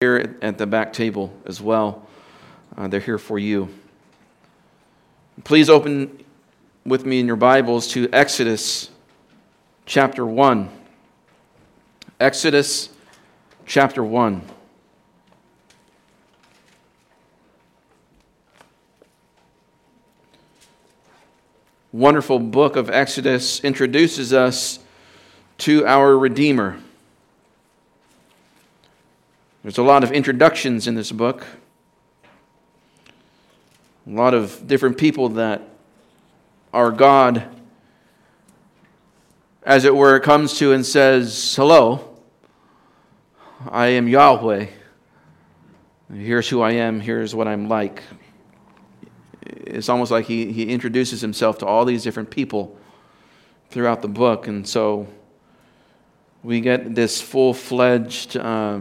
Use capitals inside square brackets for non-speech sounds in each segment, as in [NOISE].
here at the back table as well. Uh, they're here for you. Please open with me in your Bibles to Exodus chapter 1. Exodus chapter 1. Wonderful book of Exodus introduces us to our Redeemer. There's a lot of introductions in this book, a lot of different people that our God, as it were, comes to and says, Hello, I am Yahweh. Here's who I am, here's what I'm like. It's almost like he, he introduces himself to all these different people throughout the book, and so we get this full fledged. Uh,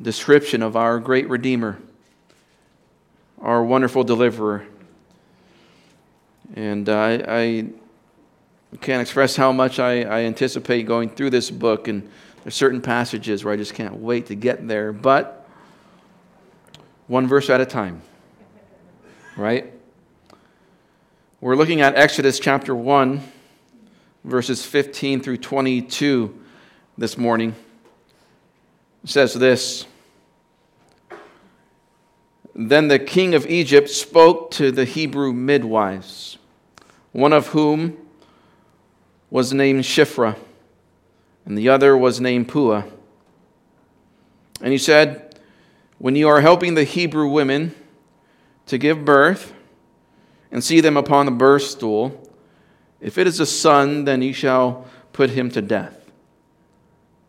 description of our great Redeemer, our wonderful deliverer. And uh, I, I can't express how much I, I anticipate going through this book, and there's certain passages where I just can't wait to get there, but one verse at a time, right? We're looking at Exodus chapter 1, verses 15 through 22 this morning says this Then the king of Egypt spoke to the Hebrew midwives, one of whom was named Shiphrah, and the other was named Puah. And he said, When you are helping the Hebrew women to give birth and see them upon the birth stool, if it is a son, then you shall put him to death.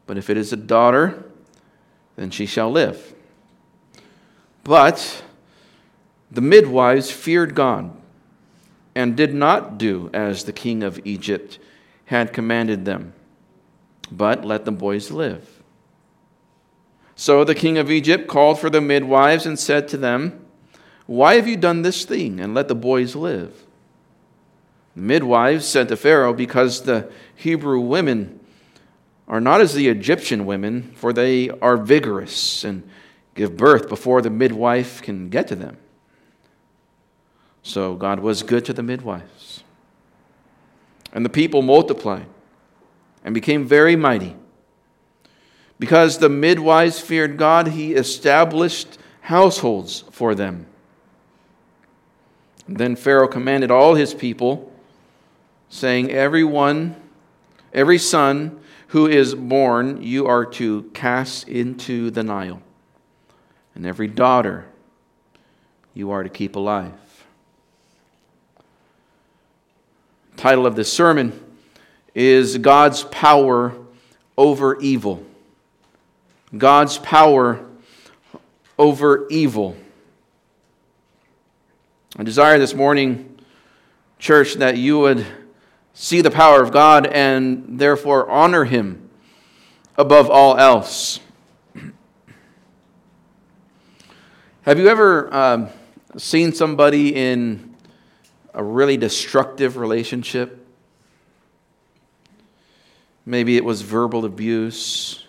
But if it is a daughter, then she shall live. But the midwives feared God and did not do as the king of Egypt had commanded them, but let the boys live. So the king of Egypt called for the midwives and said to them, Why have you done this thing and let the boys live? The midwives said to Pharaoh, Because the Hebrew women are not as the Egyptian women, for they are vigorous and give birth before the midwife can get to them. So God was good to the midwives. And the people multiplied and became very mighty. Because the midwives feared God, he established households for them. Then Pharaoh commanded all his people, saying, Everyone, every son, who is born you are to cast into the Nile, and every daughter you are to keep alive. title of this sermon is God's power over evil. God's power over evil. I desire this morning, church, that you would see the power of God and therefore honor Him above all else. [CLEARS THROAT] Have you ever um, seen somebody in a really destructive relationship? Maybe it was verbal abuse,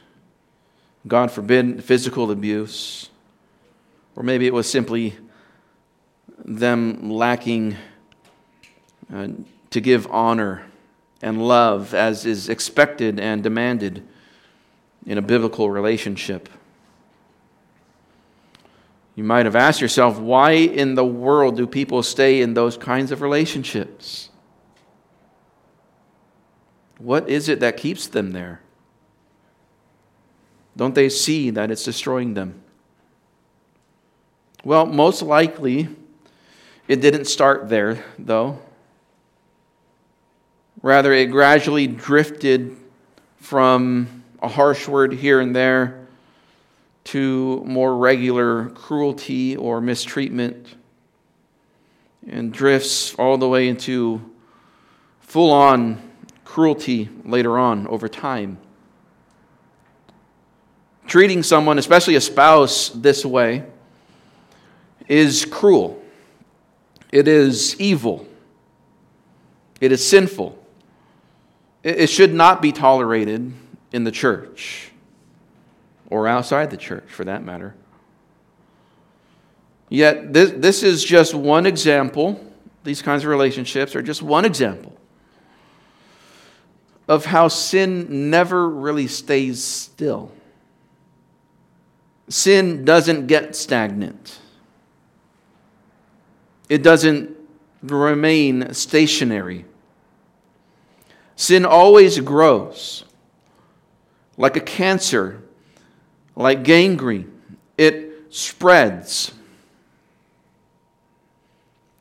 God forbid, physical abuse, or maybe it was simply them lacking. Uh, to give honor and love as is expected and demanded in a biblical relationship. You might have asked yourself, why in the world do people stay in those kinds of relationships? What is it that keeps them there? Don't they see that it's destroying them? Well, most likely, it didn't start there, though. Rather, it gradually drifted from a harsh word here and there to more regular cruelty or mistreatment, and drifts all the way into full on cruelty later on over time. Treating someone, especially a spouse, this way is cruel. It is evil. It is sinful. It should not be tolerated in the church. or outside the church for that matter. Yet, this, this is just one example. These kinds of relationships are just one example of how sin never really stays still. Sin doesn't get stagnant, it doesn't remain stationary. Sin always grows like a cancer, like gangrene. It spreads.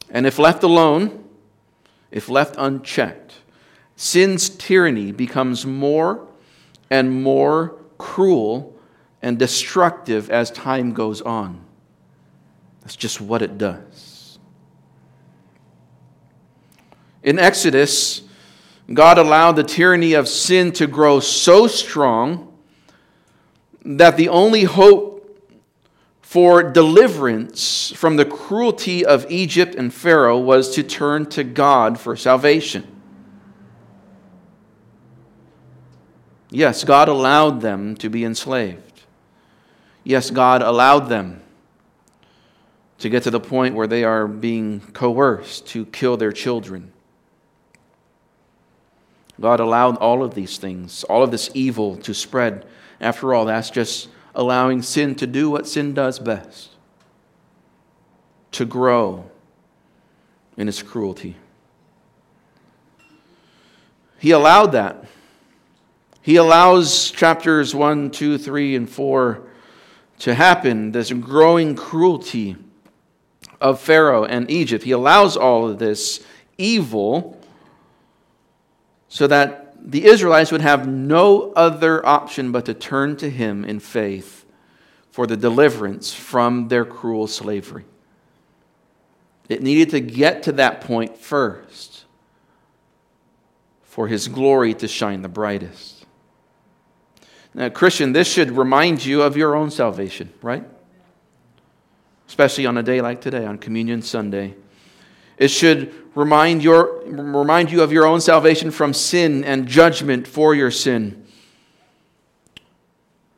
And if left alone, if left unchecked, sin's tyranny becomes more and more cruel and destructive as time goes on. That's just what it does. In Exodus, God allowed the tyranny of sin to grow so strong that the only hope for deliverance from the cruelty of Egypt and Pharaoh was to turn to God for salvation. Yes, God allowed them to be enslaved. Yes, God allowed them to get to the point where they are being coerced to kill their children. God allowed all of these things, all of this evil to spread. After all, that's just allowing sin to do what sin does best to grow in its cruelty. He allowed that. He allows chapters 1, 2, 3, and 4 to happen, this growing cruelty of Pharaoh and Egypt. He allows all of this evil so that the Israelites would have no other option but to turn to him in faith for the deliverance from their cruel slavery. It needed to get to that point first for his glory to shine the brightest. Now, Christian, this should remind you of your own salvation, right? Especially on a day like today, on Communion Sunday. It should remind, your, remind you of your own salvation from sin and judgment for your sin.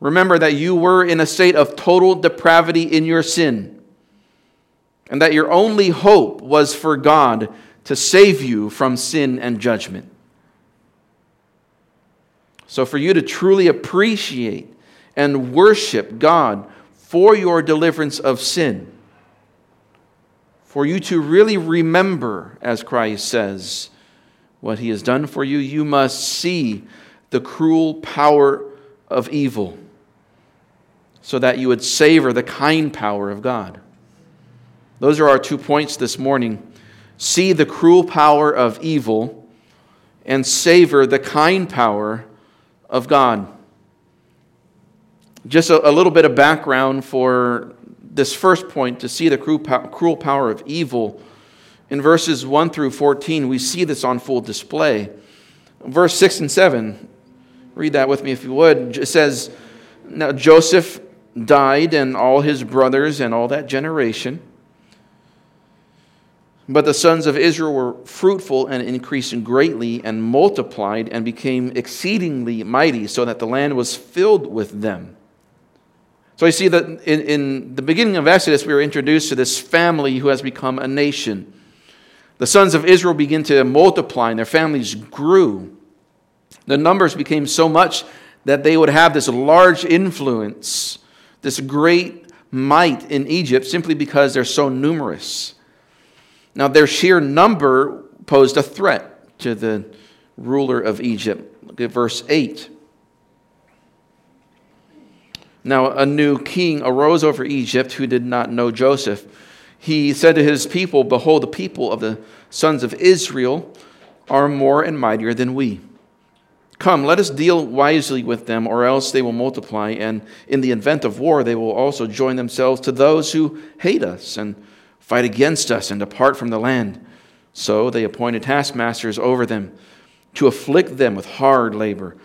Remember that you were in a state of total depravity in your sin, and that your only hope was for God to save you from sin and judgment. So, for you to truly appreciate and worship God for your deliverance of sin, for you to really remember, as Christ says, what he has done for you, you must see the cruel power of evil so that you would savor the kind power of God. Those are our two points this morning. See the cruel power of evil and savor the kind power of God. Just a, a little bit of background for this first point to see the cruel power of evil. In verses 1 through 14, we see this on full display. Verse 6 and 7, read that with me if you would. It says, Now Joseph died, and all his brothers, and all that generation. But the sons of Israel were fruitful and increased greatly, and multiplied, and became exceedingly mighty, so that the land was filled with them. So you see that in, in the beginning of Exodus, we were introduced to this family who has become a nation. The sons of Israel begin to multiply, and their families grew. The numbers became so much that they would have this large influence, this great might in Egypt, simply because they're so numerous. Now, their sheer number posed a threat to the ruler of Egypt. Look at verse 8. Now, a new king arose over Egypt who did not know Joseph. He said to his people, Behold, the people of the sons of Israel are more and mightier than we. Come, let us deal wisely with them, or else they will multiply, and in the event of war, they will also join themselves to those who hate us and fight against us and depart from the land. So they appointed taskmasters over them to afflict them with hard labor.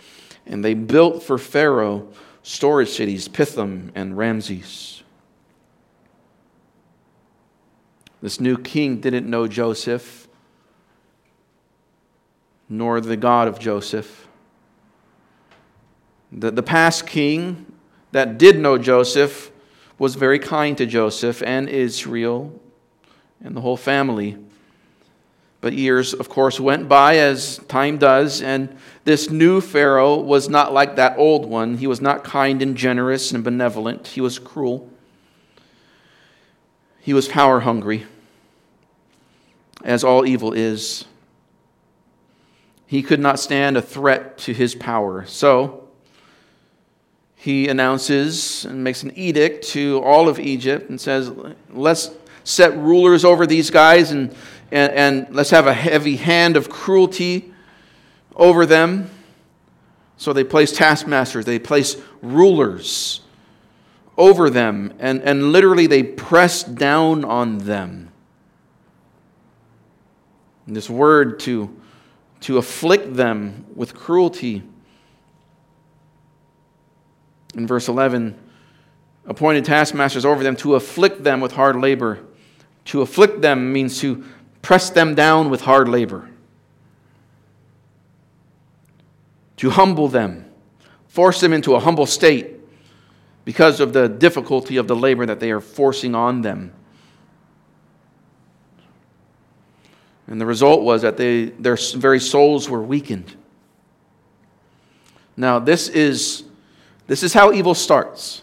And they built for Pharaoh storage cities, Pithom and Ramses. This new king didn't know Joseph, nor the God of Joseph. The, the past king that did know Joseph was very kind to Joseph and Israel and the whole family. But years, of course, went by as time does, and this new Pharaoh was not like that old one. He was not kind and generous and benevolent, he was cruel. He was power hungry, as all evil is. He could not stand a threat to his power. So, he announces and makes an edict to all of Egypt and says, Let's set rulers over these guys and, and, and let's have a heavy hand of cruelty over them. So they place taskmasters, they place rulers over them, and, and literally they press down on them. And this word to, to afflict them with cruelty. In verse 11, appointed taskmasters over them to afflict them with hard labor. To afflict them means to press them down with hard labor, to humble them, force them into a humble state because of the difficulty of the labor that they are forcing on them. And the result was that they, their very souls were weakened. Now, this is, this is how evil starts.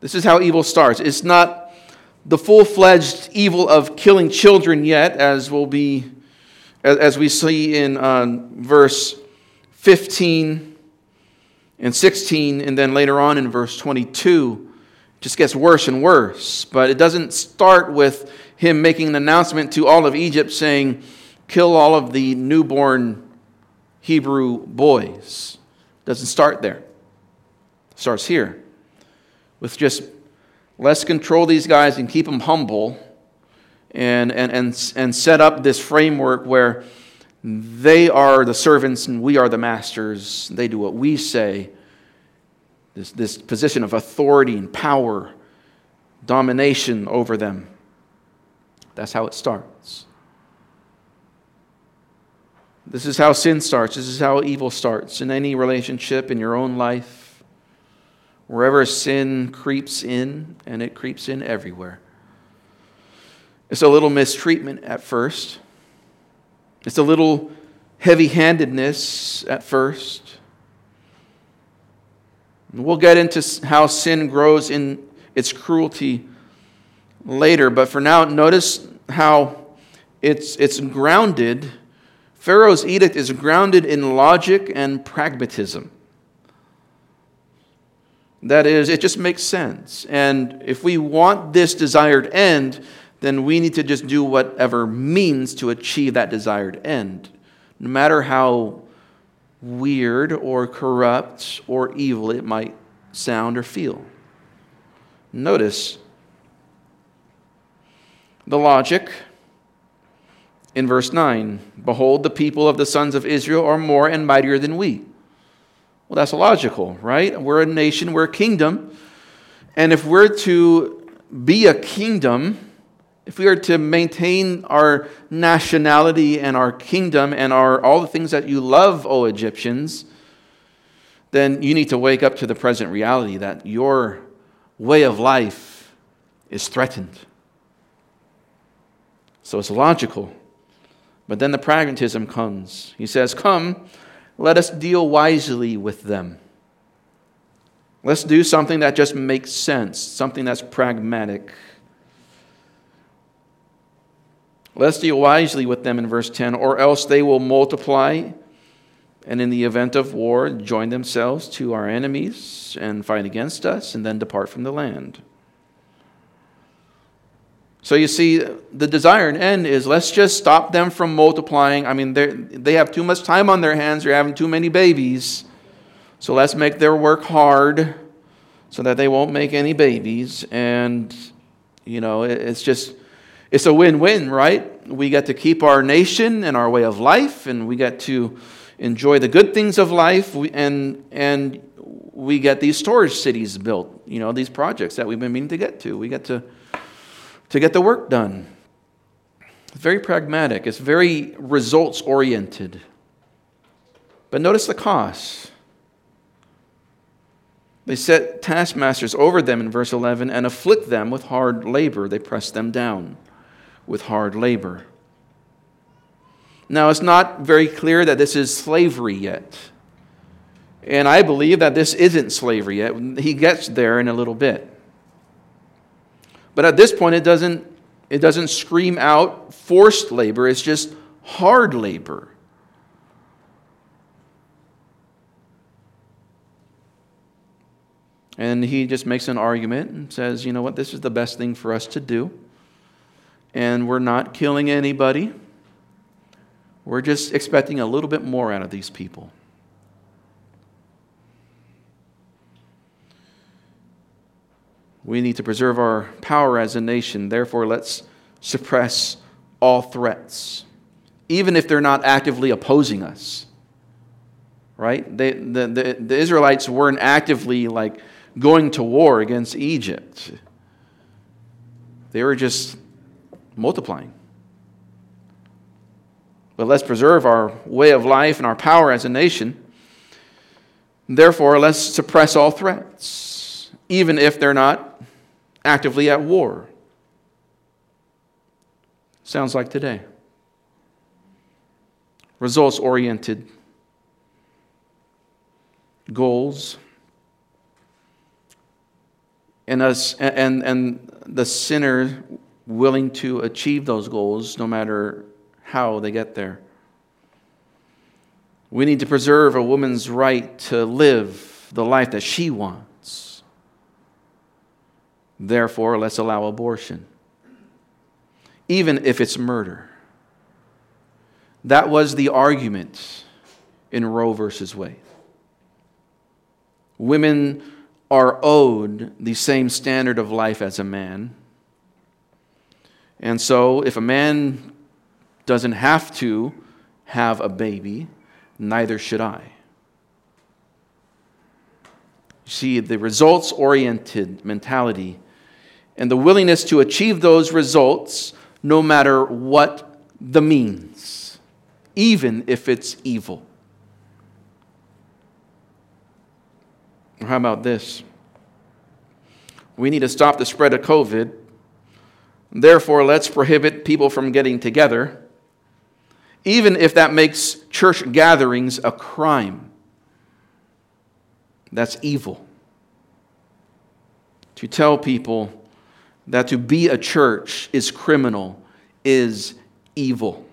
This is how evil starts. It's not the full fledged evil of killing children yet, as will be, as we see in uh, verse 15 and 16, and then later on in verse 22. It just gets worse and worse. But it doesn't start with him making an announcement to all of Egypt saying, kill all of the newborn Hebrew boys. It doesn't start there. It starts here with just let's control these guys and keep them humble and, and, and, and set up this framework where they are the servants and we are the masters. They do what we say. This, this position of authority and power, domination over them. That's how it starts. This is how sin starts. This is how evil starts in any relationship, in your own life. Wherever sin creeps in, and it creeps in everywhere. It's a little mistreatment at first, it's a little heavy handedness at first. We'll get into how sin grows in its cruelty later, but for now, notice how it's, it's grounded. Pharaoh's edict is grounded in logic and pragmatism. That is, it just makes sense. And if we want this desired end, then we need to just do whatever means to achieve that desired end. No matter how weird or corrupt or evil it might sound or feel. Notice the logic in verse 9 Behold, the people of the sons of Israel are more and mightier than we. Well, that's logical, right? We're a nation, we're a kingdom. And if we're to be a kingdom, if we are to maintain our nationality and our kingdom and our, all the things that you love, O Egyptians, then you need to wake up to the present reality that your way of life is threatened. So it's logical. But then the pragmatism comes. He says, Come, let us deal wisely with them. Let's do something that just makes sense, something that's pragmatic. Let's deal wisely with them in verse 10, or else they will multiply and in the event of war join themselves to our enemies and fight against us and then depart from the land. So you see, the desired end is let's just stop them from multiplying. I mean, they have too much time on their hands, they're having too many babies. So let's make their work hard so that they won't make any babies. And, you know, it's just it's a win win, right? We get to keep our nation and our way of life, and we get to enjoy the good things of life, and, and we get these storage cities built, you know, these projects that we've been meaning to get to. We get to, to get the work done. It's very pragmatic, it's very results oriented. But notice the cost. They set taskmasters over them in verse 11 and afflict them with hard labor. They press them down with hard labor. Now, it's not very clear that this is slavery yet. And I believe that this isn't slavery yet. He gets there in a little bit. But at this point, it doesn't, it doesn't scream out forced labor, it's just hard labor. And he just makes an argument and says, you know what, this is the best thing for us to do. And we're not killing anybody. We're just expecting a little bit more out of these people. We need to preserve our power as a nation. Therefore, let's suppress all threats, even if they're not actively opposing us. Right? They, the, the, the Israelites weren't actively like going to war against Egypt, they were just multiplying. But let's preserve our way of life and our power as a nation. Therefore, let's suppress all threats, even if they're not actively at war. Sounds like today. Results oriented goals and us and and the sinner willing to achieve those goals no matter how they get there. We need to preserve a woman's right to live the life that she wants. Therefore, let's allow abortion, even if it's murder. That was the argument in Roe versus Wade. Women are owed the same standard of life as a man. And so, if a man doesn't have to have a baby, neither should I. You See, the results oriented mentality and the willingness to achieve those results no matter what the means, even if it's evil. Or how about this? We need to stop the spread of COVID. Therefore, let's prohibit people from getting together, even if that makes church gatherings a crime. That's evil. To tell people that to be a church is criminal is evil.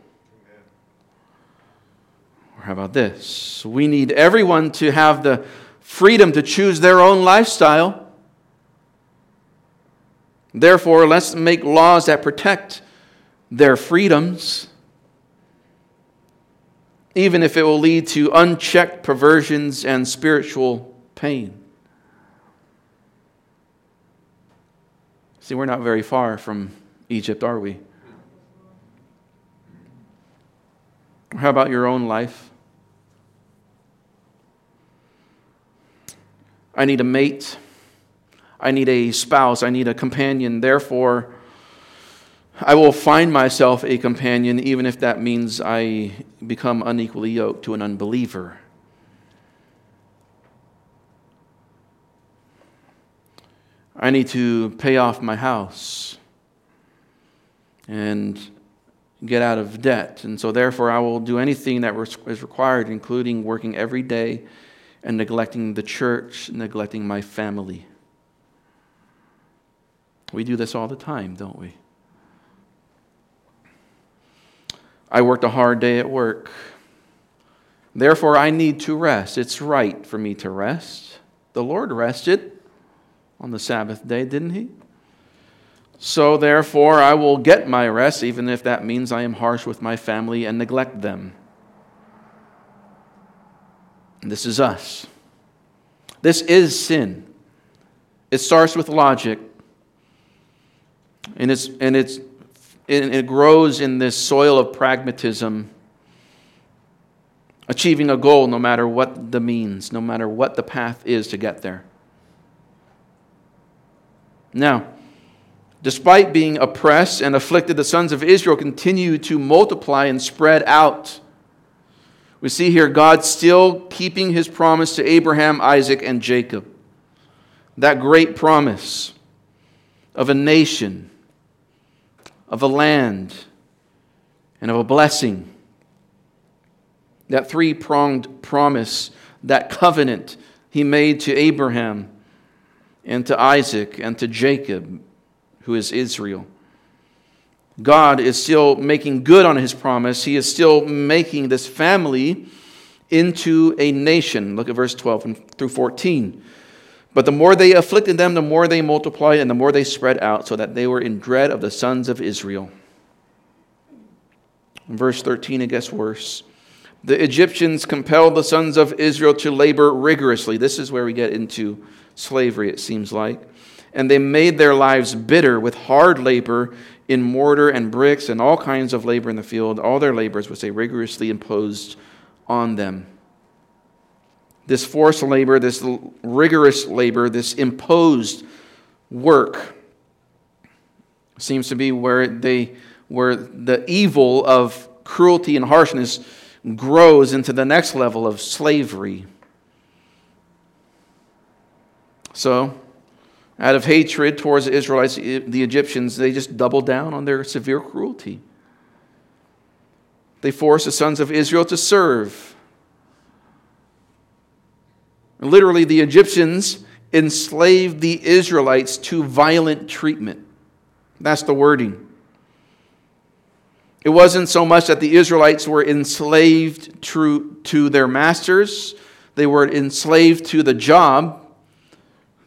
Or how about this? We need everyone to have the freedom to choose their own lifestyle. Therefore, let's make laws that protect their freedoms, even if it will lead to unchecked perversions and spiritual pain. See, we're not very far from Egypt, are we? How about your own life? I need a mate. I need a spouse. I need a companion. Therefore, I will find myself a companion, even if that means I become unequally yoked to an unbeliever. I need to pay off my house and get out of debt. And so, therefore, I will do anything that is required, including working every day and neglecting the church, neglecting my family. We do this all the time, don't we? I worked a hard day at work. Therefore, I need to rest. It's right for me to rest. The Lord rested on the Sabbath day, didn't He? So, therefore, I will get my rest, even if that means I am harsh with my family and neglect them. This is us. This is sin. It starts with logic, and, it's, and, it's, and it grows in this soil of pragmatism, achieving a goal no matter what the means, no matter what the path is to get there. Now, despite being oppressed and afflicted, the sons of Israel continue to multiply and spread out. We see here God still keeping his promise to Abraham, Isaac, and Jacob. that great promise of a nation, of a land, and of a blessing. That three pronged promise, that covenant he made to Abraham and to Isaac and to Jacob, who is Israel. God is still making good on his promise. He is still making this family into a nation. Look at verse 12 through 14. But the more they afflicted them, the more they multiplied, and the more they spread out, so that they were in dread of the sons of Israel. In verse 13, it gets worse. The Egyptians compelled the sons of Israel to labor rigorously. This is where we get into slavery, it seems like. And they made their lives bitter with hard labor in mortar and bricks and all kinds of labor in the field. All their labors which they rigorously imposed on them this forced labor, this rigorous labor, this imposed work seems to be where they where the evil of cruelty and harshness grows into the next level of slavery. So, out of hatred towards the Israelites, the Egyptians, they just doubled down on their severe cruelty. They forced the sons of Israel to serve Literally, the Egyptians enslaved the Israelites to violent treatment. That's the wording. It wasn't so much that the Israelites were enslaved to, to their masters, they were enslaved to the job,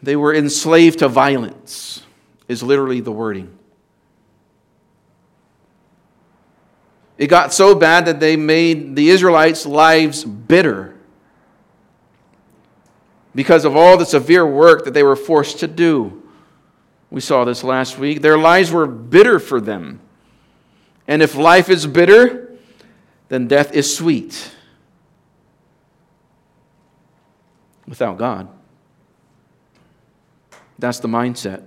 they were enslaved to violence, is literally the wording. It got so bad that they made the Israelites' lives bitter because of all the severe work that they were forced to do. We saw this last week. Their lives were bitter for them. And if life is bitter, then death is sweet without God. That's the mindset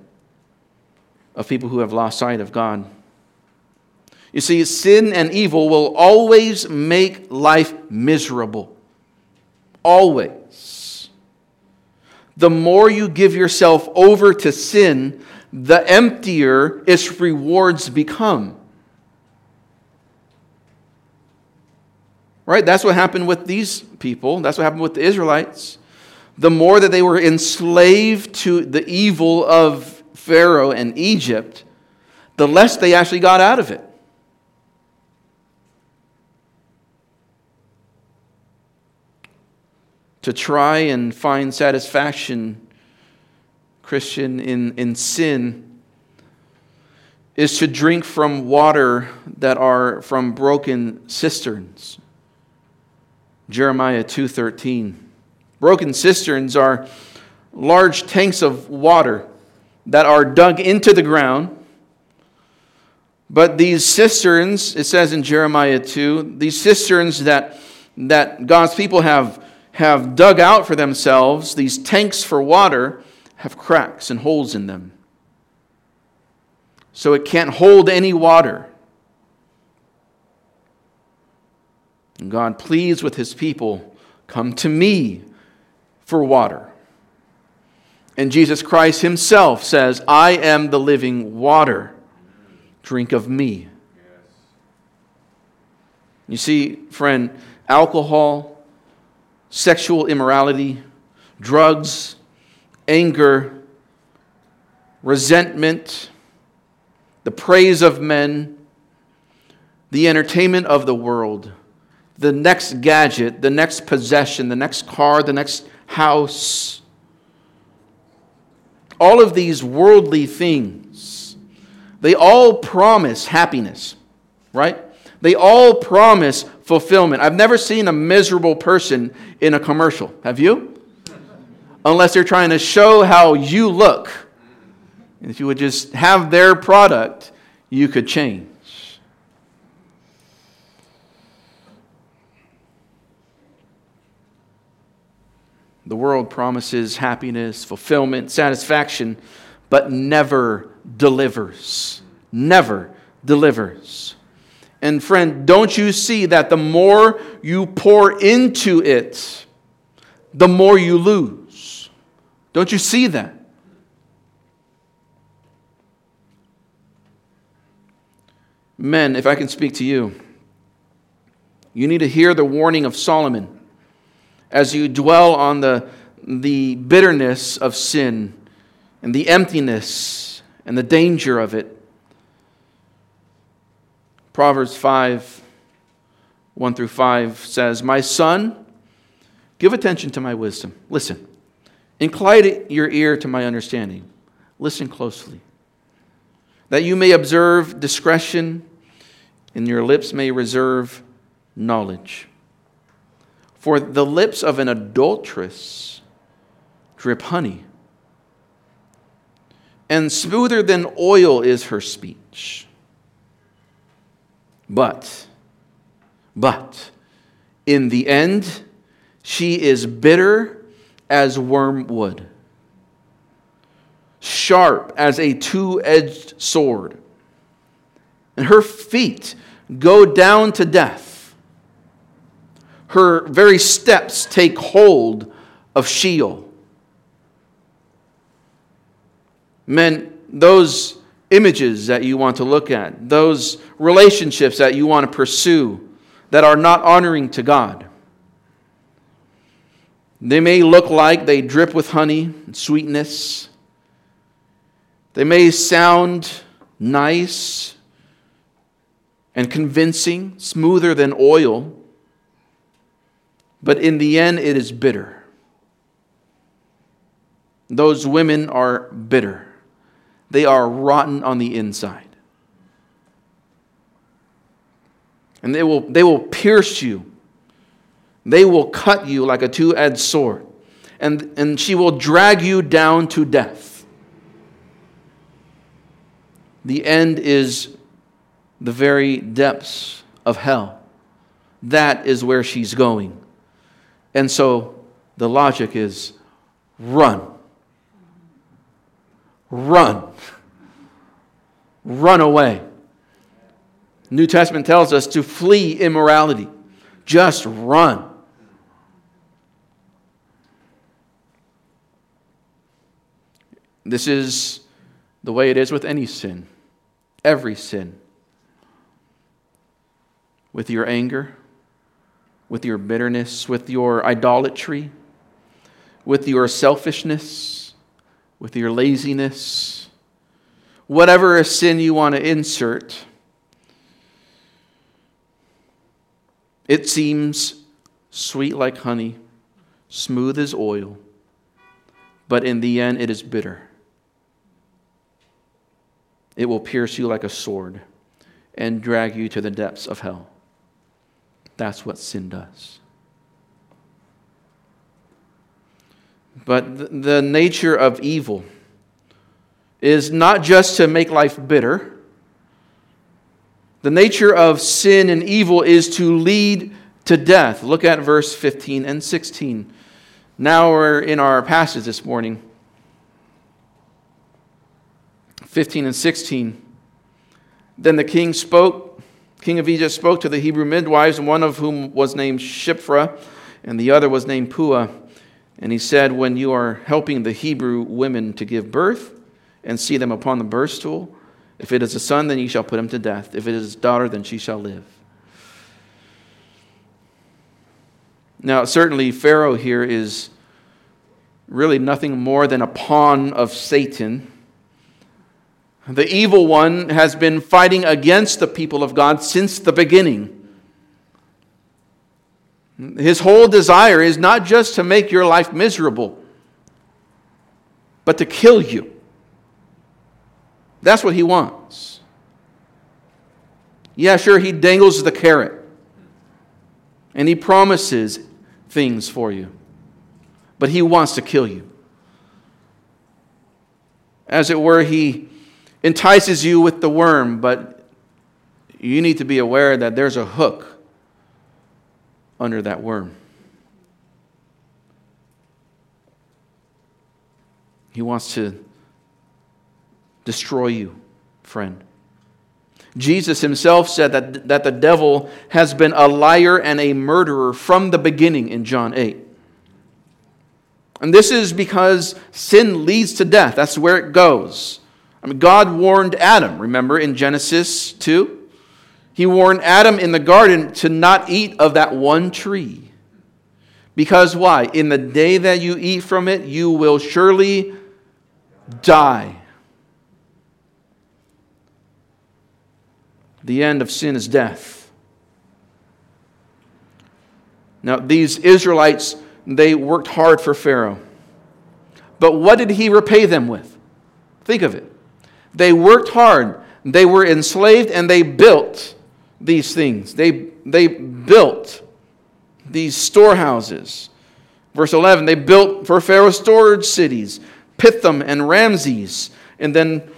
of people who have lost sight of God. You see, sin and evil will always make life miserable. Always the more you give yourself over to sin, the emptier its rewards become. Right? That's what happened with these people. That's what happened with the Israelites. The more that they were enslaved to the evil of Pharaoh and Egypt, the less they actually got out of it. to try and find satisfaction, Christian, in, in sin is to drink from water that are from broken cisterns. Jeremiah 2:13. Broken cisterns are large tanks of water that are dug into the ground. But these cisterns, it says in Jeremiah 2, these cisterns that, that God's people have have dug out for themselves, these tanks for water, have cracks and holes in them. So it can't hold any water. And God pleads with his people come to me for water. And Jesus Christ himself says, I am the living water. Drink of me. You see, friend, alcohol sexual immorality, drugs, anger, resentment, the praise of men, the entertainment of the world, the next gadget, the next possession, the next car, the next house. All of these worldly things, they all promise happiness, right? They all promise fulfillment. I've never seen a miserable person in a commercial. Have you? Unless they're trying to show how you look. And if you would just have their product, you could change. The world promises happiness, fulfillment, satisfaction, but never delivers. Never delivers. And friend, don't you see that the more you pour into it, the more you lose? Don't you see that? Men, if I can speak to you, you need to hear the warning of Solomon as you dwell on the, the bitterness of sin and the emptiness and the danger of it. Proverbs 5 1 through 5 says, My son, give attention to my wisdom. Listen. Incline your ear to my understanding. Listen closely. That you may observe discretion, and your lips may reserve knowledge. For the lips of an adulteress drip honey, and smoother than oil is her speech. But, but, in the end, she is bitter as wormwood, sharp as a two edged sword, and her feet go down to death. Her very steps take hold of Sheol. Men, those images that you want to look at, those relationships that you want to pursue that are not honoring to God. They may look like they drip with honey and sweetness. They may sound nice and convincing, smoother than oil, but in the end, it is bitter. Those women are bitter. They are rotten on the inside. And they will, they will pierce you. They will cut you like a two edged sword. And, and she will drag you down to death. The end is the very depths of hell. That is where she's going. And so the logic is run. Run. Run away. New Testament tells us to flee immorality. Just run. This is the way it is with any sin, every sin. With your anger, with your bitterness, with your idolatry, with your selfishness, with your laziness, whatever sin you want to insert, it seems sweet like honey, smooth as oil, but in the end it is bitter. It will pierce you like a sword and drag you to the depths of hell. That's what sin does. But the nature of evil is not just to make life bitter. The nature of sin and evil is to lead to death. Look at verse 15 and 16. Now we're in our passage this morning. 15 and 16. Then the king spoke, king of Egypt spoke to the Hebrew midwives, one of whom was named Shiphrah, and the other was named Puah. And he said, When you are helping the Hebrew women to give birth and see them upon the birth stool, if it is a son, then ye shall put him to death. If it is a daughter, then she shall live. Now, certainly, Pharaoh here is really nothing more than a pawn of Satan. The evil one has been fighting against the people of God since the beginning. His whole desire is not just to make your life miserable, but to kill you. That's what he wants. Yeah, sure, he dangles the carrot and he promises things for you, but he wants to kill you. As it were, he entices you with the worm, but you need to be aware that there's a hook under that worm. He wants to destroy you, friend. Jesus himself said that, that the devil has been a liar and a murderer from the beginning in John 8. And this is because sin leads to death. That's where it goes. I mean, God warned Adam, remember in Genesis 2? He warned Adam in the garden to not eat of that one tree. Because why? In the day that you eat from it, you will surely die. The end of sin is death. Now, these Israelites, they worked hard for Pharaoh. But what did he repay them with? Think of it. They worked hard, they were enslaved, and they built these things. They, they built these storehouses. Verse 11, they built for Pharaoh storage cities, Pithom and Ramses. And then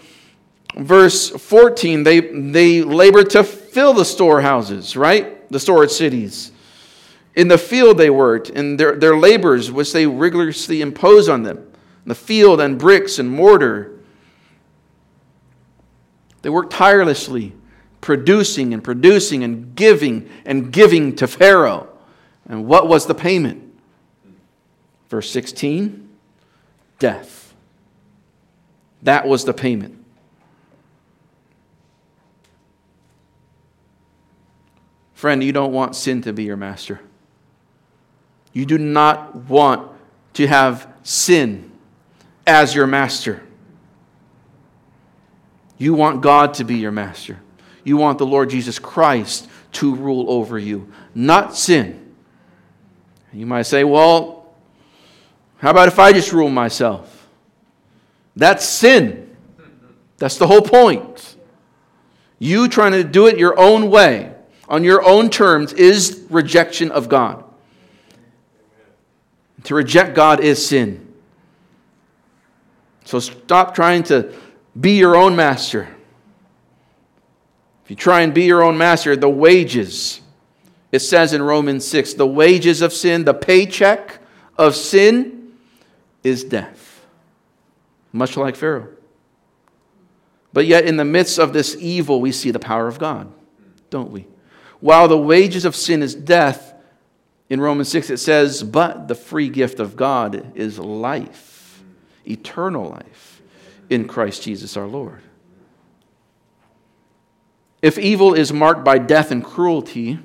verse 14, they, they labored to fill the storehouses, right? The storage cities. In the field they worked, and their, their labors, which they rigorously imposed on them, the field and bricks and mortar. They worked tirelessly, producing and producing and giving and giving to Pharaoh. And what was the payment? Verse 16 death. That was the payment. Friend, you don't want sin to be your master. You do not want to have sin as your master. You want God to be your master. You want the Lord Jesus Christ to rule over you, not sin. You might say, well, how about if I just rule myself? That's sin. That's the whole point. You trying to do it your own way, on your own terms, is rejection of God. To reject God is sin. So stop trying to be your own master. If you try and be your own master, the wages it says in Romans 6 the wages of sin, the paycheck of sin is death, much like Pharaoh. But yet, in the midst of this evil, we see the power of God, don't we? While the wages of sin is death, in Romans 6 it says, But the free gift of God is life, eternal life, in Christ Jesus our Lord. If evil is marked by death and cruelty,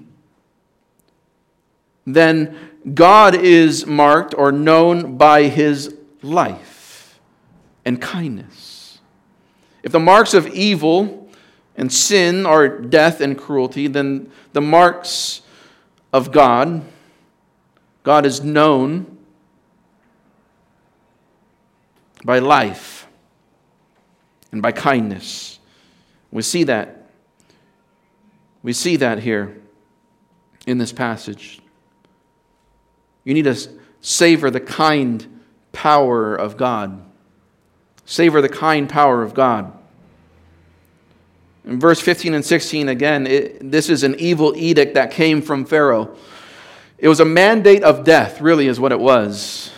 then God is marked or known by his life and kindness. If the marks of evil and sin are death and cruelty, then the marks of God, God is known by life and by kindness. We see that. We see that here in this passage. You need to savor the kind power of God. Savor the kind power of God. In verse 15 and 16, again, it, this is an evil edict that came from Pharaoh. It was a mandate of death, really, is what it was.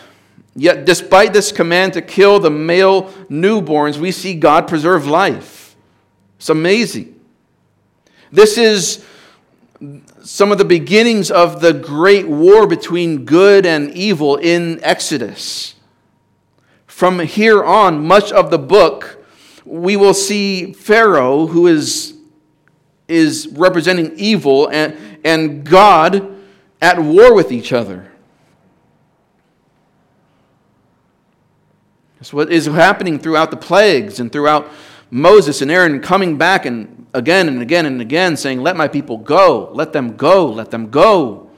Yet, despite this command to kill the male newborns, we see God preserve life. It's amazing. This is some of the beginnings of the great war between good and evil in Exodus. From here on, much of the book, we will see Pharaoh, who is, is representing evil, and, and God at war with each other. That's what is happening throughout the plagues and throughout Moses and Aaron coming back and again and again and again saying, Let my people go, let them go, let them go.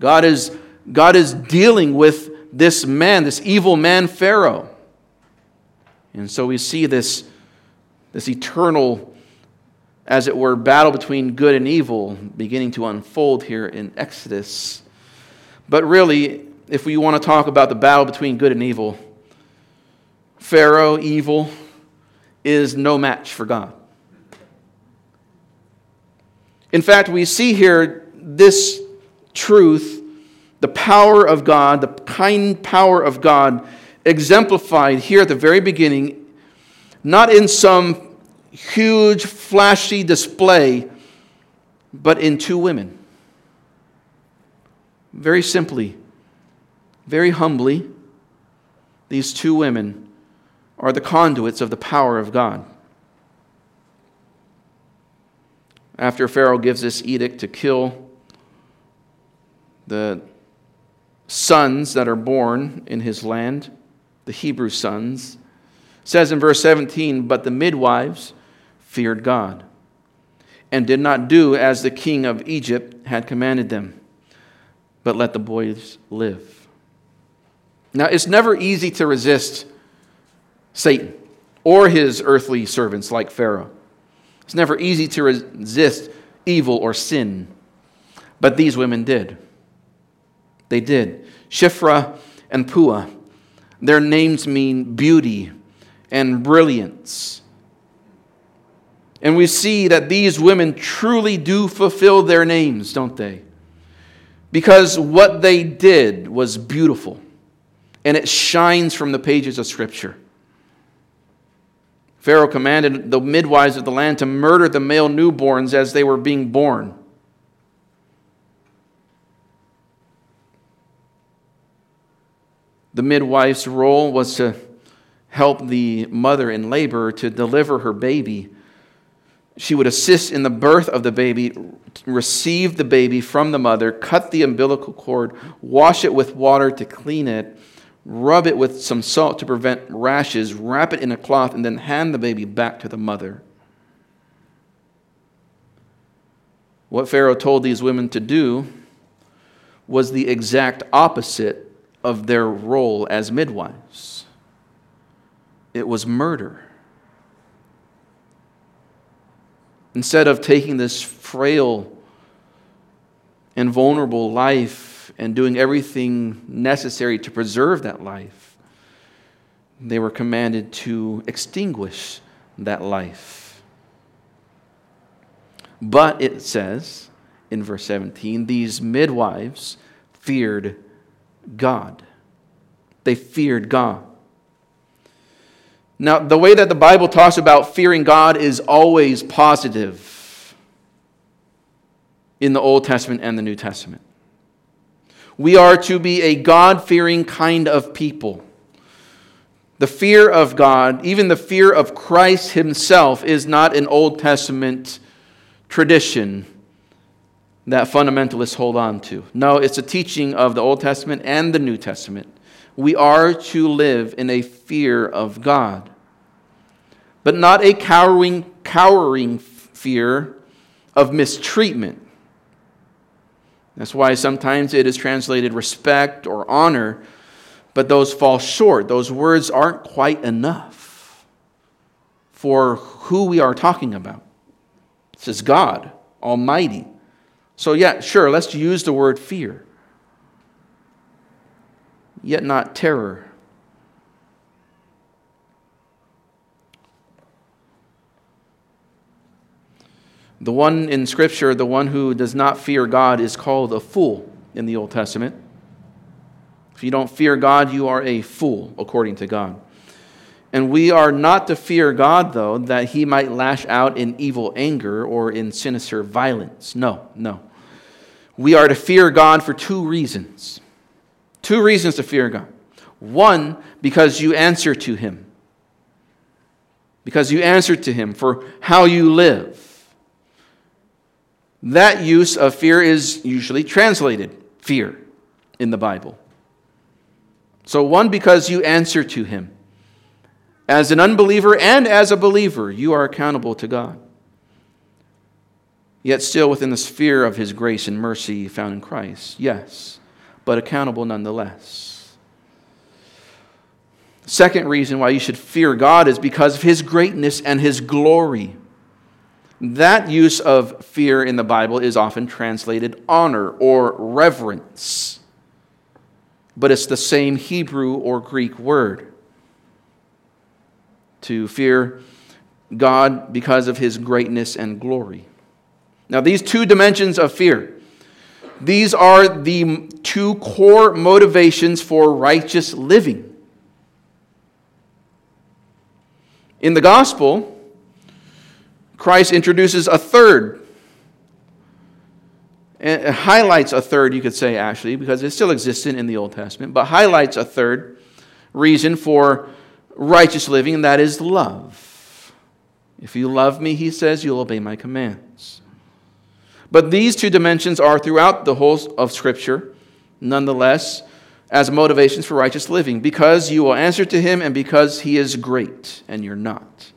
God is, God is dealing with this man, this evil man, Pharaoh. And so we see this, this eternal, as it were, battle between good and evil beginning to unfold here in Exodus. But really, if we want to talk about the battle between good and evil, Pharaoh, evil, is no match for God. In fact, we see here this truth, the power of God, the kind power of God, exemplified here at the very beginning, not in some huge, flashy display, but in two women. Very simply, very humbly, these two women are the conduits of the power of God. after Pharaoh gives this edict to kill the sons that are born in his land, the Hebrew sons, says in verse 17, But the midwives feared God and did not do as the king of Egypt had commanded them, but let the boys live. Now, it's never easy to resist Satan or his earthly servants like Pharaoh. It's never easy to resist evil or sin, but these women did. They did. Shiphrah and Puah, their names mean beauty and brilliance. And we see that these women truly do fulfill their names, don't they? Because what they did was beautiful, and it shines from the pages of Scripture. Pharaoh commanded the midwives of the land to murder the male newborns as they were being born. The midwife's role was to help the mother in labor to deliver her baby she would assist in the birth of the baby, receive the baby from the mother, cut the umbilical cord, wash it with water to clean it, rub it with some salt to prevent rashes, wrap it in a cloth, and then hand the baby back to the mother. What Pharaoh told these women to do was the exact opposite of their role as midwives it was murder. Instead of taking this frail and vulnerable life and doing everything necessary to preserve that life, they were commanded to extinguish that life. But it says in verse 17, these midwives feared God. They feared God. Now, the way that the Bible talks about fearing God is always positive in the Old Testament and the New Testament. We are to be a God fearing kind of people. The fear of God, even the fear of Christ Himself, is not an Old Testament tradition that fundamentalists hold on to. No, it's a teaching of the Old Testament and the New Testament we are to live in a fear of God, but not a cowering, cowering fear of mistreatment. That's why sometimes it is translated respect or honor, but those fall short. Those words aren't quite enough for who we are talking about. This is God, Almighty. So, yeah, sure, let's use the word fear yet not terror. The one in Scripture, the one who does not fear God, is called a fool in the Old Testament. If you don't fear God, you are a fool, according to God. And we are not to fear God, though, that he might lash out in evil anger or in sinister violence. No, no. We are to fear God for two reasons. Two reasons to fear God. One, because you answer to Him. Because you answer to Him for how you live. That use of fear is usually translated fear in the Bible. So, one, because you answer to Him. As an unbeliever and as a believer, you are accountable to God. Yet, still within the sphere of His grace and mercy found in Christ. Yes but accountable nonetheless. Second reason why you should fear God is because of his greatness and his glory. That use of fear in the Bible is often translated honor or reverence, but it's the same Hebrew or Greek word. To fear God because of his greatness and glory. Now, these two dimensions of fear, these are the two core motivations for righteous living. In the gospel, Christ introduces a third. It highlights a third, you could say, actually, because it still existed in the Old Testament, but highlights a third reason for righteous living, and that is love. If you love me, he says, you'll obey my commands. But these two dimensions are throughout the whole of Scripture, nonetheless, as motivations for righteous living, because you will answer to him and because he is great and you're not.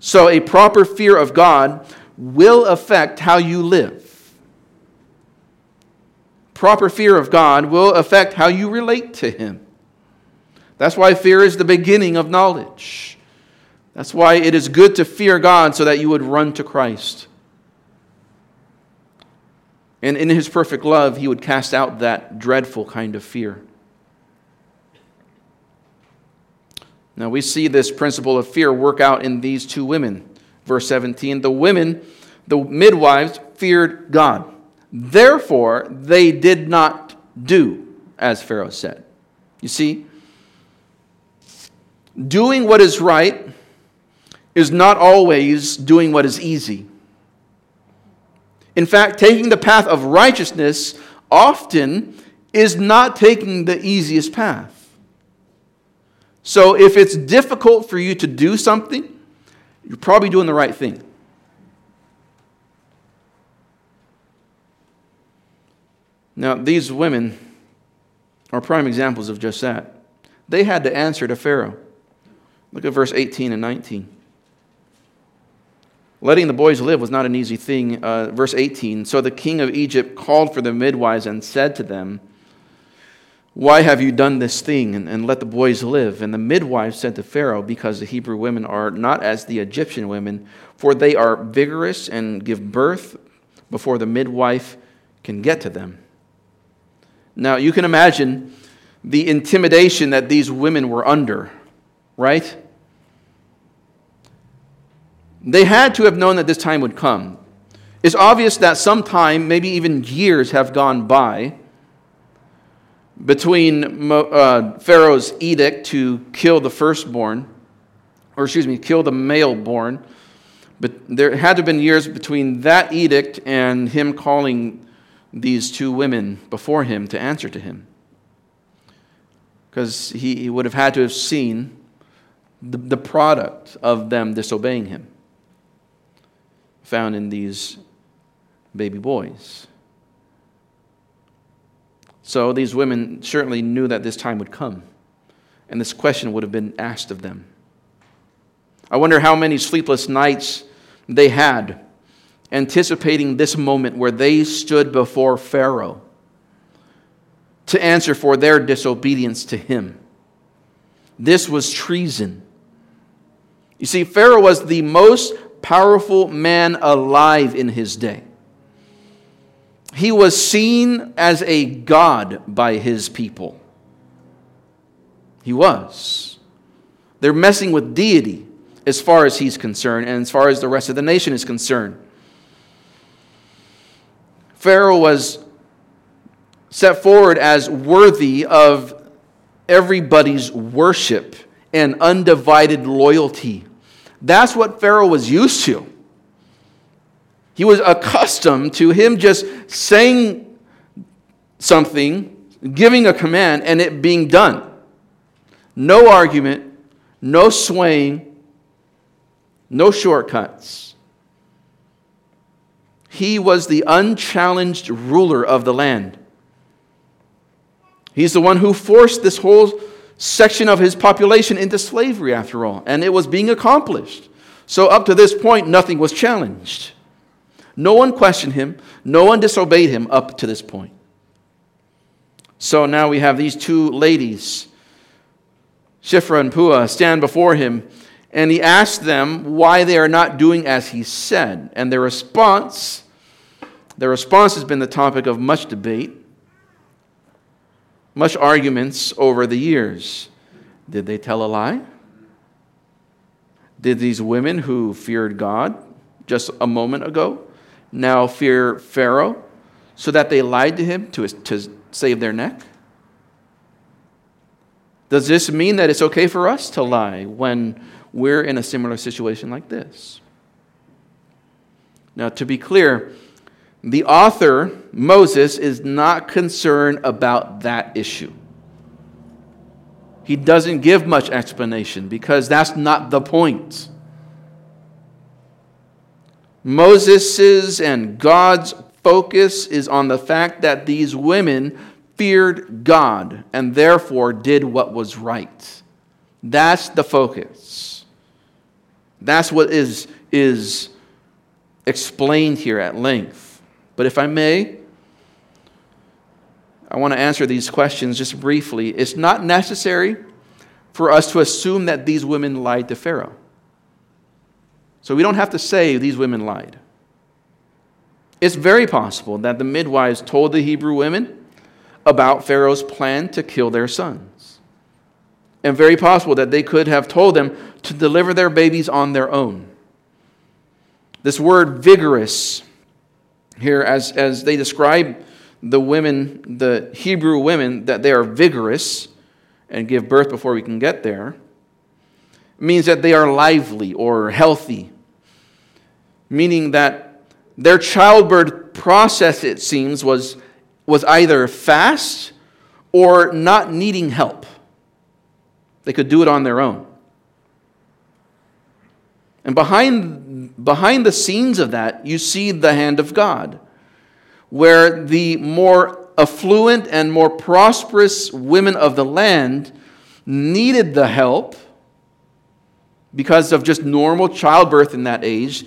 So, a proper fear of God will affect how you live. Proper fear of God will affect how you relate to him. That's why fear is the beginning of knowledge. That's why it is good to fear God so that you would run to Christ. And in his perfect love, he would cast out that dreadful kind of fear. Now, we see this principle of fear work out in these two women. Verse 17 the women, the midwives, feared God. Therefore, they did not do as Pharaoh said. You see, doing what is right is not always doing what is easy. In fact, taking the path of righteousness often is not taking the easiest path. So if it's difficult for you to do something, you're probably doing the right thing. Now, these women are prime examples of just that. They had to answer to Pharaoh. Look at verse 18 and 19. Letting the boys live was not an easy thing. Uh, verse 18 So the king of Egypt called for the midwives and said to them, Why have you done this thing and, and let the boys live? And the midwives said to Pharaoh, Because the Hebrew women are not as the Egyptian women, for they are vigorous and give birth before the midwife can get to them. Now, you can imagine the intimidation that these women were under, right? They had to have known that this time would come. It's obvious that some time, maybe even years, have gone by between uh, Pharaoh's edict to kill the firstborn, or excuse me, kill the male born. But there had to have been years between that edict and him calling these two women before him to answer to him. Because he, would have had to have seen the product of them disobeying him found in these baby boys. So these women certainly knew that this time would come, and this question would have been asked of them. I wonder how many sleepless nights they had anticipating this moment where they stood before Pharaoh to answer for their disobedience to him. This was treason. You see, Pharaoh was the most powerful man alive in his day. He was seen as a god by his people. He was. They're messing with deity as far as he's concerned and as far as the rest of the nation is concerned. Pharaoh was set forward as worthy of everybody's worship and undivided loyalty. That's what Pharaoh was used to. He was accustomed to him just saying something, giving a command, and it being done. No argument, no swaying, no shortcuts. He was the unchallenged ruler of the land. He's the one who forced this whole section of his population into slavery, after all, and it was being accomplished. So, up to this point, nothing was challenged. No one questioned him, no one disobeyed him up to this point. So now we have these two ladies, Shiphrah and Puah, stand before him, and he asks them why they are not doing as he said. And their response, their response has been the topic of much debate much arguments over the years. Did they tell a lie? Did these women who feared God just a moment ago now fear Pharaoh so that they lied to him to, to save their neck? Does this mean that it's okay for us to lie when we're in a similar situation like this? Now, to be clear, the author, Moses, is not concerned about that issue. He doesn't give much explanation because that's not the point. Moses's and God's focus is on the fact that these women feared God and therefore did what was right. That's the focus. That's what is, is explained here at length. But if I may, I want to answer these questions just briefly. It's not necessary for us to assume that these women lied to Pharaoh. So we don't have to say these women lied. It's very possible that the midwives told the Hebrew women about Pharaoh's plan to kill their sons. And very possible that they could have told them to deliver their babies on their own. This word vigorous here, as, as they describe the women, the Hebrew women, that they are vigorous and give birth before we can get there, means that they are lively or healthy, meaning that their childbirth process, it seems, was, was either fast or not needing help. They could do it on their own. And behind, behind the scenes of that, you see the hand of God, where the more affluent and more prosperous women of the land needed the help because of just normal childbirth in that age.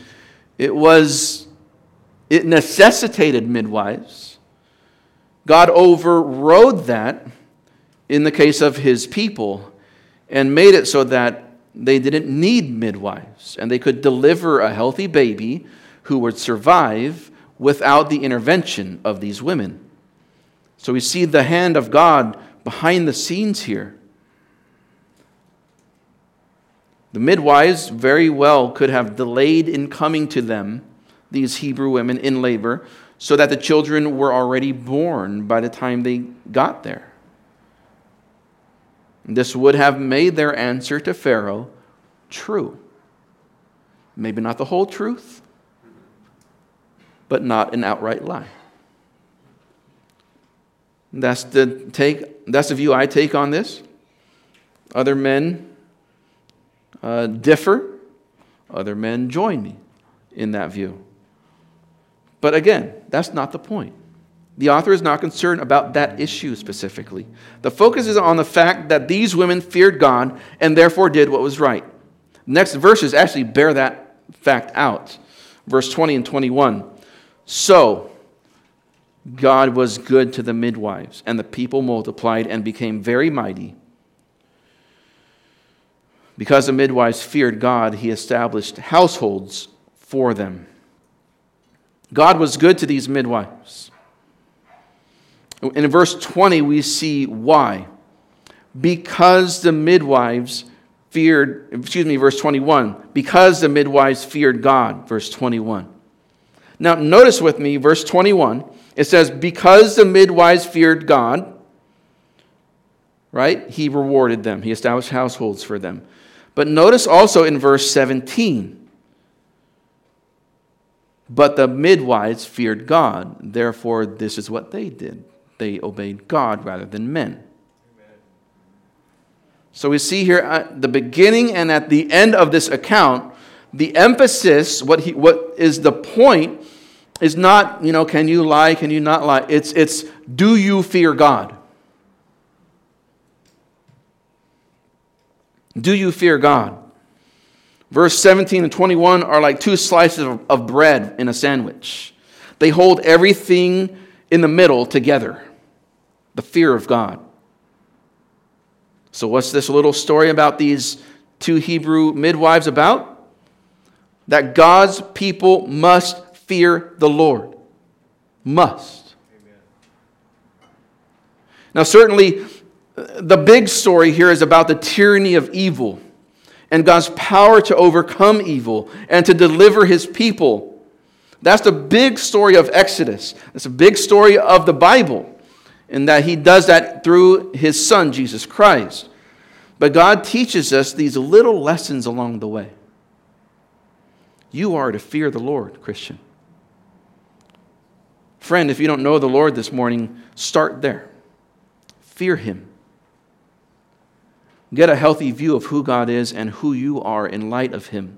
It was, it necessitated midwives. God overrode that in the case of his people and made it so that they didn't need midwives and they could deliver a healthy baby who would survive without the intervention of these women. So we see the hand of God behind the scenes here. The midwives very well could have delayed in coming to them, these Hebrew women in labor, so that the children were already born by the time they got there. This would have made their answer to Pharaoh true. Maybe not the whole truth, but not an outright lie. That's the take. That's the view I take on this. Other men uh, differ, other men join me in that view. But again, that's not the point. The author is not concerned about that issue specifically. The focus is on the fact that these women feared God and therefore did what was right. Next verses actually bear that fact out. Verse 20 and 21. So, God was good to the midwives, and the people multiplied and became very mighty. Because the midwives feared God, he established households for them. God was good to these midwives. In verse 20, we see why. Because the midwives feared, excuse me, verse 21, because the midwives feared God, verse 21. Now, notice with me, verse 21, it says, because the midwives feared God, right, he rewarded them, he established households for them. But notice also in verse 17 but the midwives feared God, therefore, this is what they did. They obeyed God rather than men. So we see here at the beginning and at the end of this account, the emphasis, what, he, what is the point, is not, you know, can you lie, can you not lie? It's, it's do you fear God? Do you fear God? Verse 17 and 21 are like two slices of, bread in a sandwich. They hold everything in the middle together the fear of God. So, what's this little story about these two Hebrew midwives about? That God's people must fear the Lord. Must. Amen. Now, certainly, the big story here is about the tyranny of evil and God's power to overcome evil and to deliver his people. That's the big story of Exodus. That's a big story of the Bible, in that he does that through his son, Jesus Christ. But God teaches us these little lessons along the way. You are to fear the Lord, Christian. Friend, if you don't know the Lord this morning, start there. Fear him. Get a healthy view of who God is and who you are in light of Him.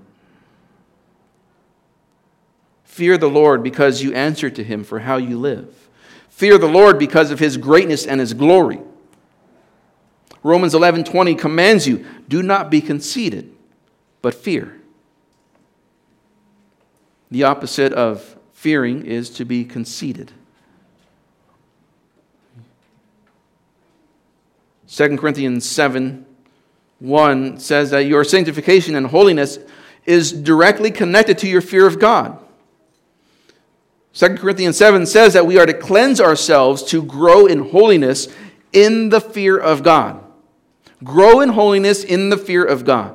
Fear the Lord because you answer to him for how you live. Fear the Lord because of his greatness and his glory. Romans 11:20 commands you, do not be conceited, but fear. The opposite of fearing is to be conceited. 2 Corinthians 7 1 says that your sanctification and holiness is directly connected to your fear of God. 2 Corinthians 7 says that we are to cleanse ourselves to grow in holiness in the fear of God. Grow in holiness in the fear of God.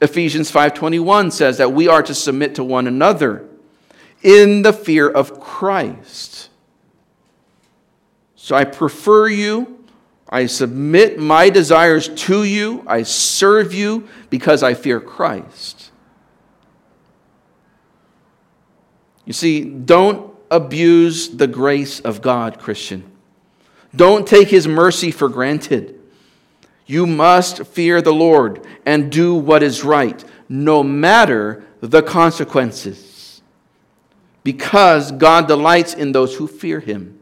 Ephesians 5:21 says that we are to submit to one another in the fear of Christ. So I prefer you I submit my desires to you. I serve you because I fear Christ. You see, don't abuse the grace of God, Christian. Don't take his mercy for granted. You must fear the Lord and do what is right, no matter the consequences, because God delights in those who fear him.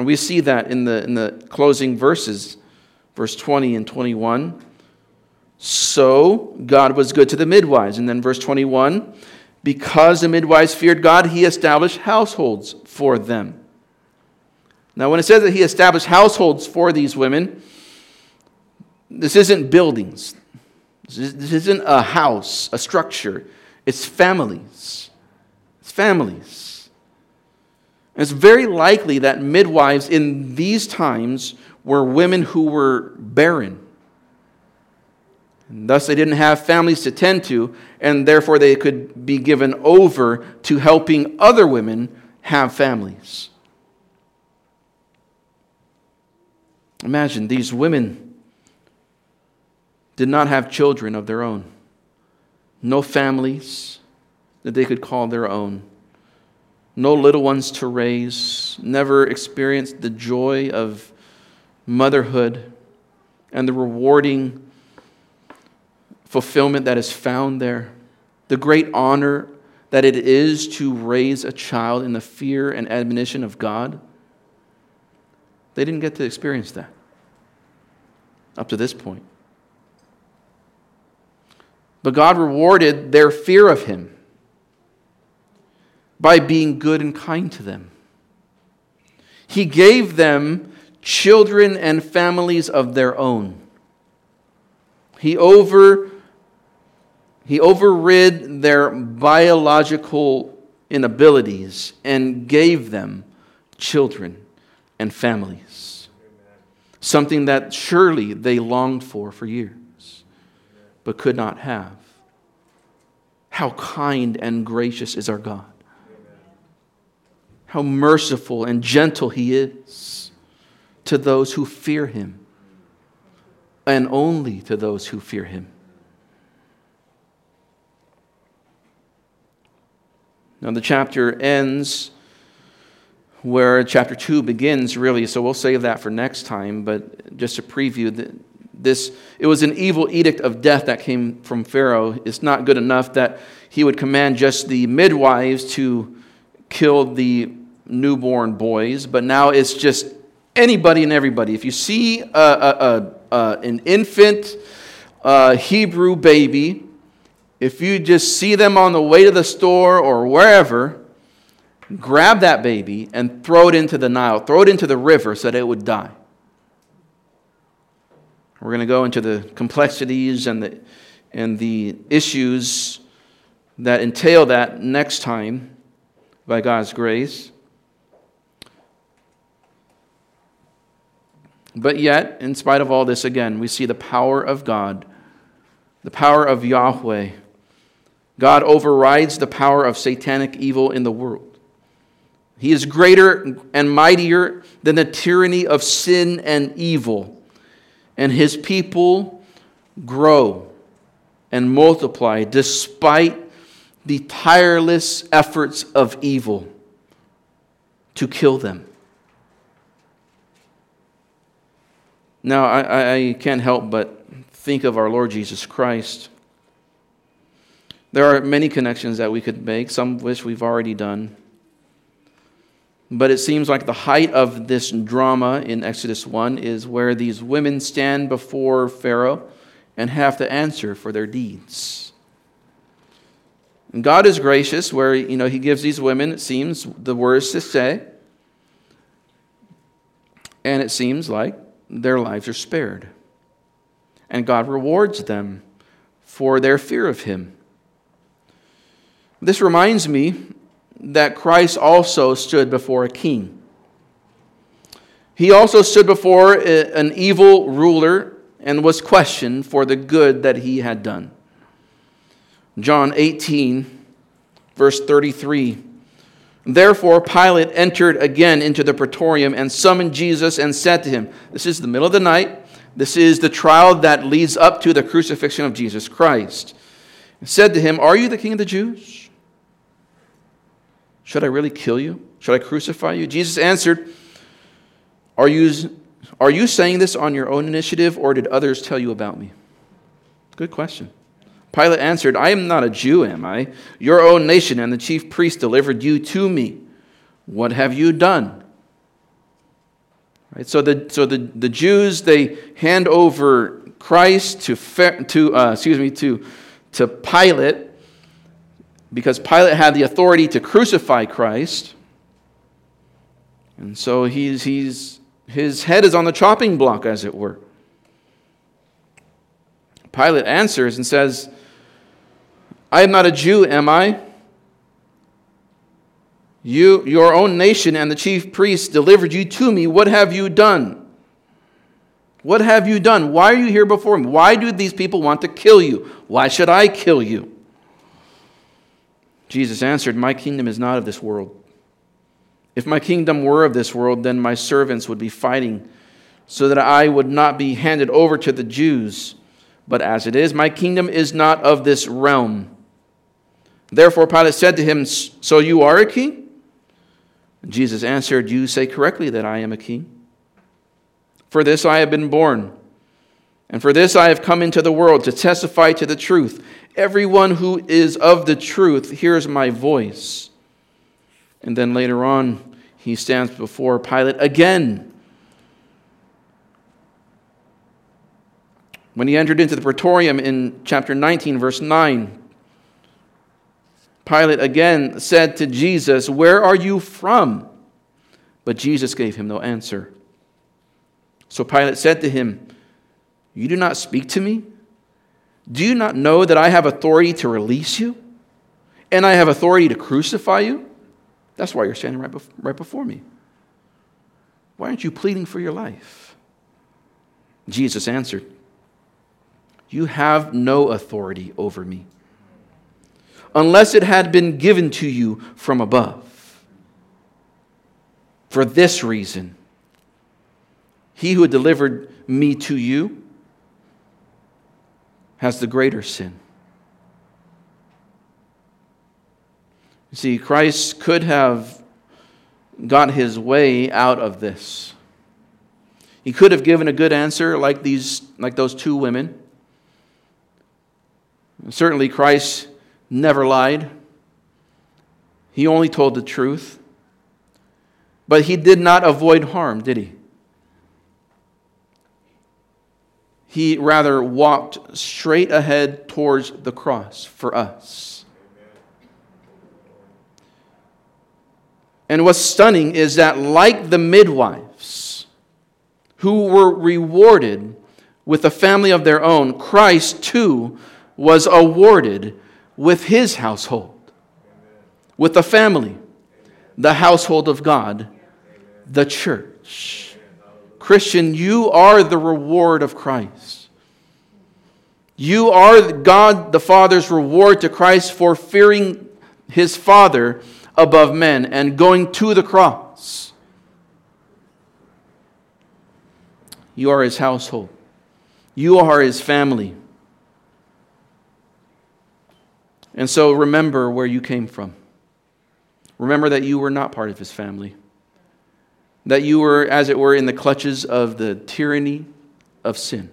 And we see that in the, in the closing verses, verse 20 and 21. So God was good to the midwives. And then verse 21 because the midwives feared God, he established households for them. Now, when it says that he established households for these women, this isn't buildings. This isn't a house, a structure. It's families. It's families. It's very likely that midwives in these times were women who were barren. And thus, they didn't have families to tend to, and therefore they could be given over to helping other women have families. Imagine these women did not have children of their own, no families that they could call their own no little ones to raise, never experienced the joy of motherhood and the rewarding fulfillment that is found there, the great honor that it is to raise a child in the fear and admonition of God. They didn't get to experience that up to this point. But God rewarded their fear of Him by being good and kind to them. He gave them children and families of their own. He over he overrid their biological inabilities and gave them children and families. Something that surely they longed for for years, but could not have. How kind and gracious is our God how merciful and gentle he is to those who fear him, and only to those who fear him. Now, the chapter ends where chapter 2 begins, really, so we'll save that for next time, but just to preview, this, it was an evil edict of death that came from Pharaoh. It's not good enough that he would command just the midwives to kill the newborn boys, but now it's just anybody and everybody. If you see a, a, a, an infant Hebrew baby, if you just see them on the way to the store or wherever, grab that baby and throw it into the Nile, throw it into the river so that it would die. We're going to go into the complexities and the, and the issues that entail that next time by God's grace. But yet, in spite of all this, again, we see the power of God, the power of Yahweh. God overrides the power of satanic evil in the world. He is greater and mightier than the tyranny of sin and evil. And his people grow and multiply despite the tireless efforts of evil to kill them. Now, I, I can't help but think of our Lord Jesus Christ, There are many connections that we could make, some of which we've already done. But it seems like the height of this drama in Exodus 1 is where these women stand before Pharaoh and have to answer for their deeds. And God is gracious where you know he gives these women it seems the words to say and it seems like their lives are spared. And God rewards them for their fear of him. This reminds me that Christ also stood before a king. He also stood before an evil ruler and was questioned for the good that he had done. John 18, verse 33. Therefore, Pilate entered again into the praetorium and summoned Jesus and said to him, This is the middle of the night. This is the trial that leads up to the crucifixion of Jesus Christ. And said to him, Are you the king of the Jews? Should I really kill you? Should I crucify you? Jesus answered, Are you, are you saying this on your own initiative, or did others tell you about me? Good question. Pilate answered, I am not a Jew, am I? Your own nation and the chief priest delivered you to me. What have you done? Right, so the, so the, the Jews, they hand over Christ to, to uh, excuse me, to, to Pilate because Pilate had the authority to crucify Christ. And so he's, he's, his head is on the chopping block, as it were. Pilate answers and says, I am not a Jew, am I? You, your own nation and the chief priests delivered you to me. What have you done? What have you done? Why are you here before me? Why do these people want to kill you? Why should I kill you? Jesus answered, My kingdom is not of this world. If my kingdom were of this world, then my servants would be fighting so that I would not be handed over to the Jews. But as it is, my kingdom is not of this realm. Therefore, Pilate said to him, So you are a king? Jesus answered, You say correctly that I am a king. For this I have been born, and for this I have come into the world to testify to the truth. Everyone who is of the truth hears my voice. And then later on, he stands before Pilate again. When he entered into the praetorium in chapter 19, verse 9, Pilate again said to Jesus, Where are you from? But Jesus gave him no answer. So Pilate said to him, You do not speak to me? Do you not know that I have authority to release you? And I have authority to crucify you? That's why you're standing right, bef- right before me. Why aren't you pleading for your life? Jesus answered, You have no authority over me, unless it had been given to you from above. For this reason, he who delivered me to you has the greater sin. See, Christ could have got his way out of this. He could have given a good answer like, these, like those two women. Certainly, Christ never lied. He only told the truth. But he did not avoid harm, did he? He rather walked straight ahead towards the cross for us. And what's stunning is that, like the midwives who were rewarded with a family of their own, Christ too was awarded with his household, with the family, the household of God, the church. Christian, you are the reward of Christ. You are God the Father's reward to Christ for fearing his Father above men and going to the cross. You are his household. You are his family. And so remember where you came from. Remember that you were not part of his family that you were, as it were, in the clutches of the tyranny of sin.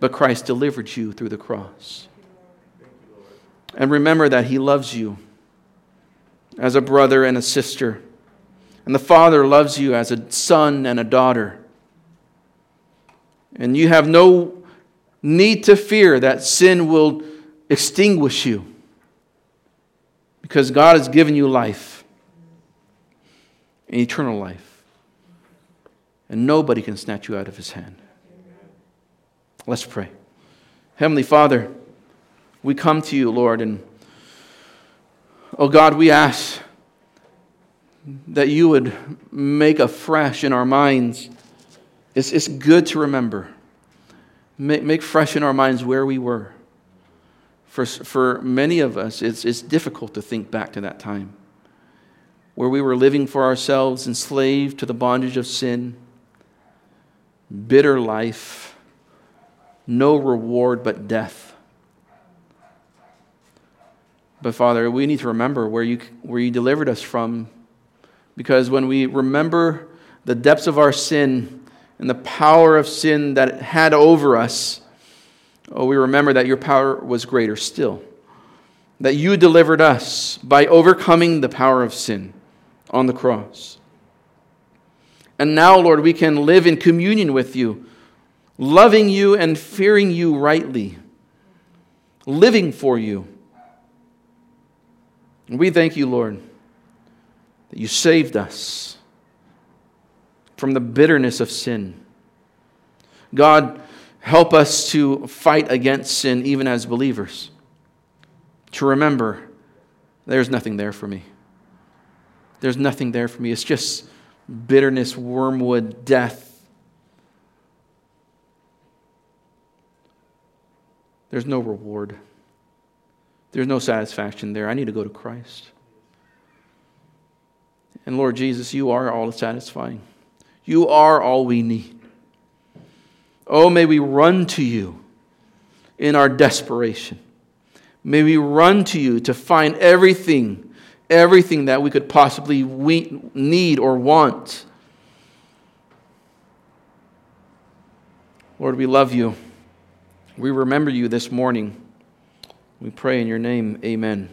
But Christ delivered you through the cross. And remember that He loves you as a brother and a sister. And the Father loves you as a son and a daughter. And you have no need to fear that sin will extinguish you because God has given you life, an eternal life. And nobody can snatch you out of his hand. Let's pray. Heavenly Father, we come to you, Lord, and oh God, we ask that you would make afresh in our minds. It's, it's good to remember. Make, make fresh in our minds where we were. For, for many of us, it's, it's difficult to think back to that time where we were living for ourselves, enslaved to the bondage of sin, bitter life, no reward but death. But Father, we need to remember where you, where you delivered us from because when we remember the depths of our sin and the power of sin that it had over us, oh, we remember that your power was greater still. That you delivered us by overcoming the power of sin on the cross. And now, Lord, we can live in communion with you, loving you and fearing you rightly, living for you. And we thank you, Lord that you saved us from the bitterness of sin. God, help us to fight against sin even as believers. To remember, there's nothing there for me. There's nothing there for me. It's just bitterness, wormwood, death. There's no reward. There's no satisfaction there. I need to go to Christ. And Lord Jesus, you are all satisfying. You are all we need. Oh, may we run to you in our desperation. May we run to you to find everything, everything that we could possibly need or want. Lord, we love you. We remember you this morning. We pray in your name. Amen.